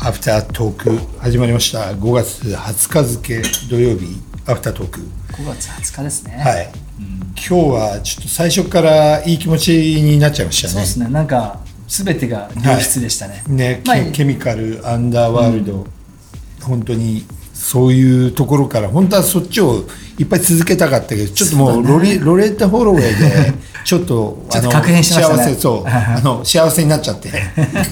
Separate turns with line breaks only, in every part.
アフタートーク始まりました。5月20日付土曜日。アフタートーク
5月20日ですね。
はい、今日はちょっと最初からいい気持ちになっちゃいましたね。
そうですね。なんか全てが良質でしたね、
ね、
まあ
ケケミカルアンダーワールド、本当にそういうところから本当はそっちをいっぱい続けたかったけどちょっともうロリロレッタ・ホロウェイでちょっと
ちょっと確変しましたね。
幸せそう。あの幸せになっちゃって。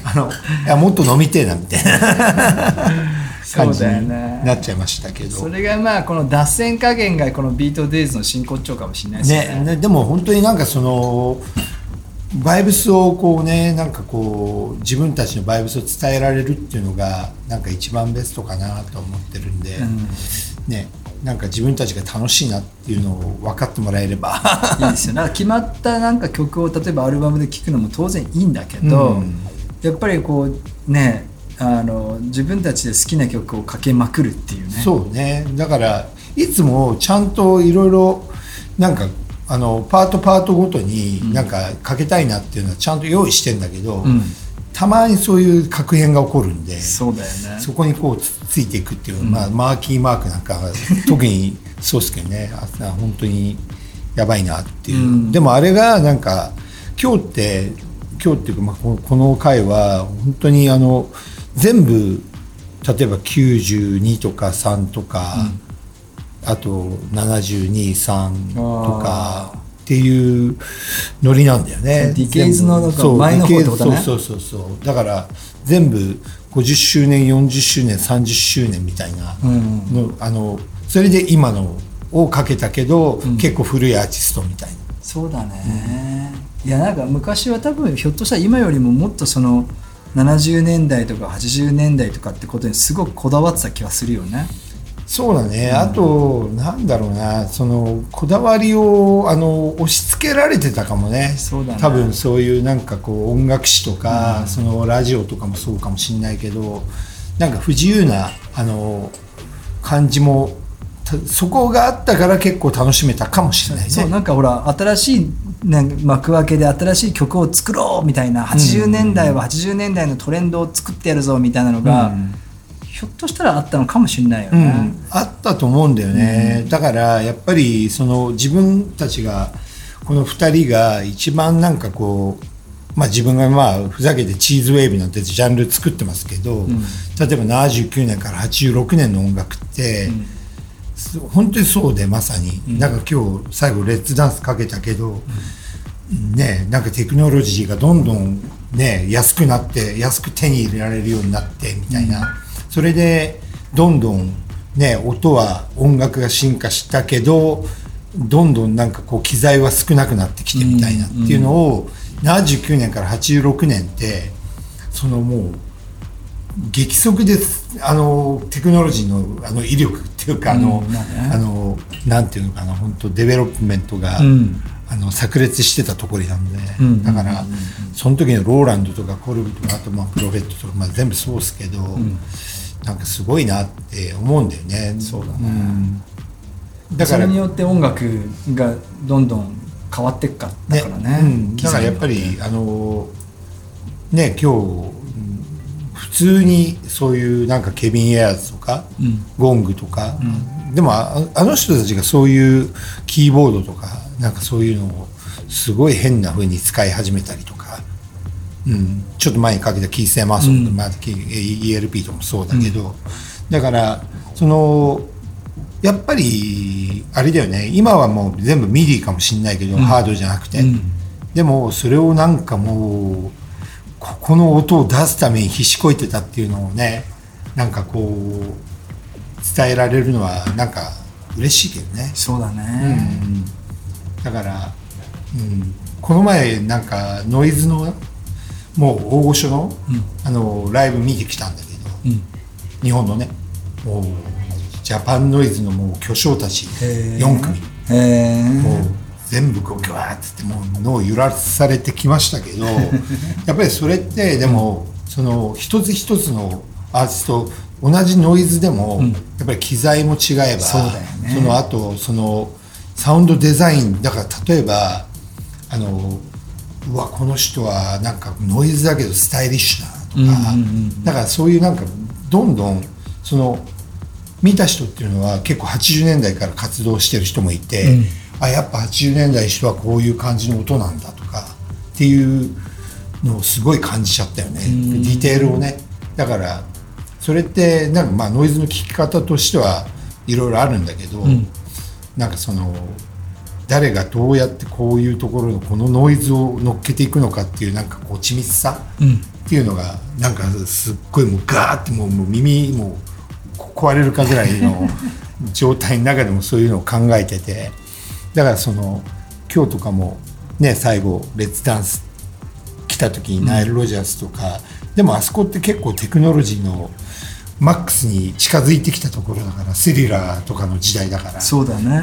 あのいやもっと飲みてえなみたいな。感じに
ね
なっちゃいましたけど。
それがまあこの脱線加減がこのビートデイズの真骨頂かもしれないですね。
ね。でも本当になんかそのバイブスをこうねなんかこう自分たちのバイブスを伝えられるっていうのがなんか一番ベストかなと思ってるんで、ねなんか自分たちが楽しいなっていうのを分かってもらえれば。
いいですよ。なんか決まったなんか曲を例えばアルバムで聴くのも当然いいんだけど、
うん。
やっぱりこうねあの自分たちで好きな曲をかけまくるっていうね。
そうね。だからいつもちゃんといろいろなんかあのパートパートごとになんかかけたいなっていうのはちゃんと用意してんだけど、
うん。
たまにそういう確変が起こるんで
そうだよね。
そこにこうつついていくっていう、まあ、マーキーマークなんかが特にそうですけどね。あ本当にやばいなっていう、
うん。
でもあれがなんか今日って今日っていうか、まあ、このこの回は本当にあの全部例えば92とか3とか、あと723とかっていうノリなんだよね。
ディケイズの前の方ってことね
そうそうそうそう。だから全部50周年40周年30周年みたいなの,、あのそれで今のをかけたけど、結構古いアーティストみたいな。
そうだね、いやなんか昔は多分ひょっとしたら今よりももっとその70年代とか80年代とかってことにすごくこだわってた気がするよね
そうだね、あとなんだろうな。そのこだわりをあの押し付けられてたかもね。
そうだね。
多分そういうなんかこう音楽誌とか、そのラジオとかもそうかもしれないけどなんか不自由なあの感じもたそこがあったから結構楽しめたかもしれないね。
そうなんかほら新しい、ね、幕開けで新しい曲を作ろうみたいな80年代は80年代のトレンドを作ってやるぞみたいなのが、ひょっとしたらあったのかもしれないよ
う
ね。
ん、あったと思うんだよね、だからやっぱりその自分たちがこの2人が一番なんかこう、まあ、自分がまあふざけてチーズウェーブなんてジャンル作ってますけど、例えば79年から86年の音楽って、す本当にそうでまさに、なんか今日最後レッツダンスかけたけど、ね、なんかテクノロジーがどんどん、ね、安くなって安く手に入れられるようになってみたいな、それでどんどん、ね、音は音楽が進化したけどどんどんなんかこう機材は少なくなってきてみたいなっていうのを、79年から86年ってそのもう激速であのテクノロジーのあの威力っていうか、あの
うんまあね。
あのなんていうのかな本当デベロップメントが、
うん
あの炸裂してたところなんで、
ん
だから、その時のローランドとかコルグとかあとまあプロフェットとか、まあ、全部そうですけど、なんかすごいなって思うんだよね。
そうだね。
ん。だから
それによって音楽がどんどん変わっていくかだからね。
うん、だからやっぱりあのね今日うん普通にそういうなんかケビン・エアーズとか、ゴングとか、でもああの人たちがそういうキーボードとかなんかそういうのをすごい変な風に使い始めたりとか、うん、ちょっと前にかけたキース・エマーソンとか、まあ、ELP とかもそうだけど、だからそのやっぱりあれだよね。今はもう全部 MIDI かもしれないけど、ハードじゃなくて、でもそれをなんかもうここの音を出すために必死こいてたっていうのをねなんかこう伝えられるのはなんか嬉しいけどね、
そうだね、
だから、うん、この前なんかノイズのもう大御所の,、あのライブ見てきたんだけど、日本のねもうジャパンノイズのもう巨匠たち
へー。
4組。もう全部こうギュワーってってもう脳揺らされてきましたけど やっぱりそれってでもその一つ一つのアーティスト同じノイズでも、やっぱり機材も違えば
そ
の後そのサウンドデザインだから例えばあのうわこの人はなんかノイズだけどスタイリッシュだとか、だからそういうなんかどんどんその見た人っていうのは結構80年代から活動してる人もいて、
うん。
あやっぱ80年代の人はこういう感じの音なんだとかっていうのをすごい感じちゃったよね、ディテールをね。だからそれってなんかまあノイズの聞き方としてはいろいろあるんだけど、
ん
なんかその誰がどうやってこういうところのこのノイズを乗っけていくのかっていうなんかこう緻密さっていうのがなんかすっごいもうガーってもうもう耳も壊れるかぐらいの状態の中でもそういうのを考えててだからその今日とかもね最後レッツダンス来た時にナイル・ロジャースとか、でもあそこって結構テクノロジーのマックスに近づいてきたところだからセリュラーとかの時代だから。
そうだね。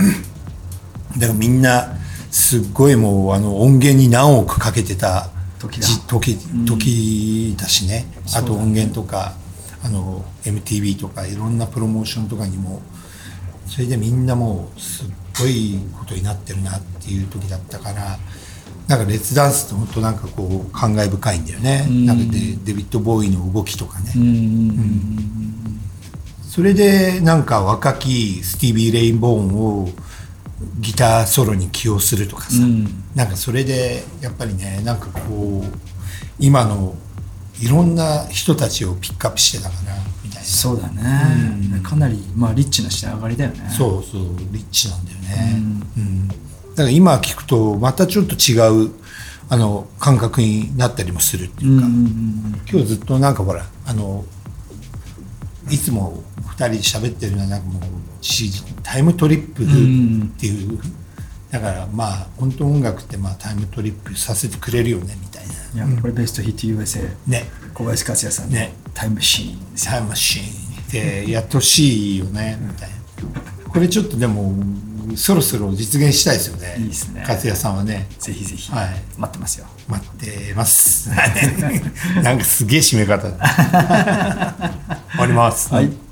だからみんなすっごいもうあの音源に何億かけてた
時だ。
じ時時だしね、あと
そうだね。
音源とかあの MTV とかいろんなプロモーションとかにも。それでみんなもうすっごいことになってるなっていう時だったからなんかレッツダンスって本当なんかこう感慨深いんだよね、
ん。
なんかでデビッド・ボーイの動きとかね、
うんうん
それでなんか若きスティービー・レインボーンをギターソロに起用するとかさ、
うん。
なんかそれでやっぱりねなんかこう今のいろんな人たちをピックアップしてたかなみたいな。
そうだね、かなりまあリッチな仕上がりだよね。
そうそうリッチなんだよね、うんだから今聞くとまたちょっと違うあの感覚になったりもするっていうか、
うんうんうん
今日ずっとなんかほらあのいつも2人で喋ってるのはなんかもうしタイムトリップっていう、だからまあ本当音楽ってまあタイムトリップさせてくれるよねみたいな。い
やこれベストヒット USA
ね。
小林克也さんの
ね。
タイムマシーン
タイムマシーンってやってほしいよねみたいな。これちょっとでもそろそろ実現したいですよね。
いいですね。
勝也さんはね。
ぜひぜひ。
はい。
待ってますよ。
待ってます。なんかすげえ締め方。終わります。
はい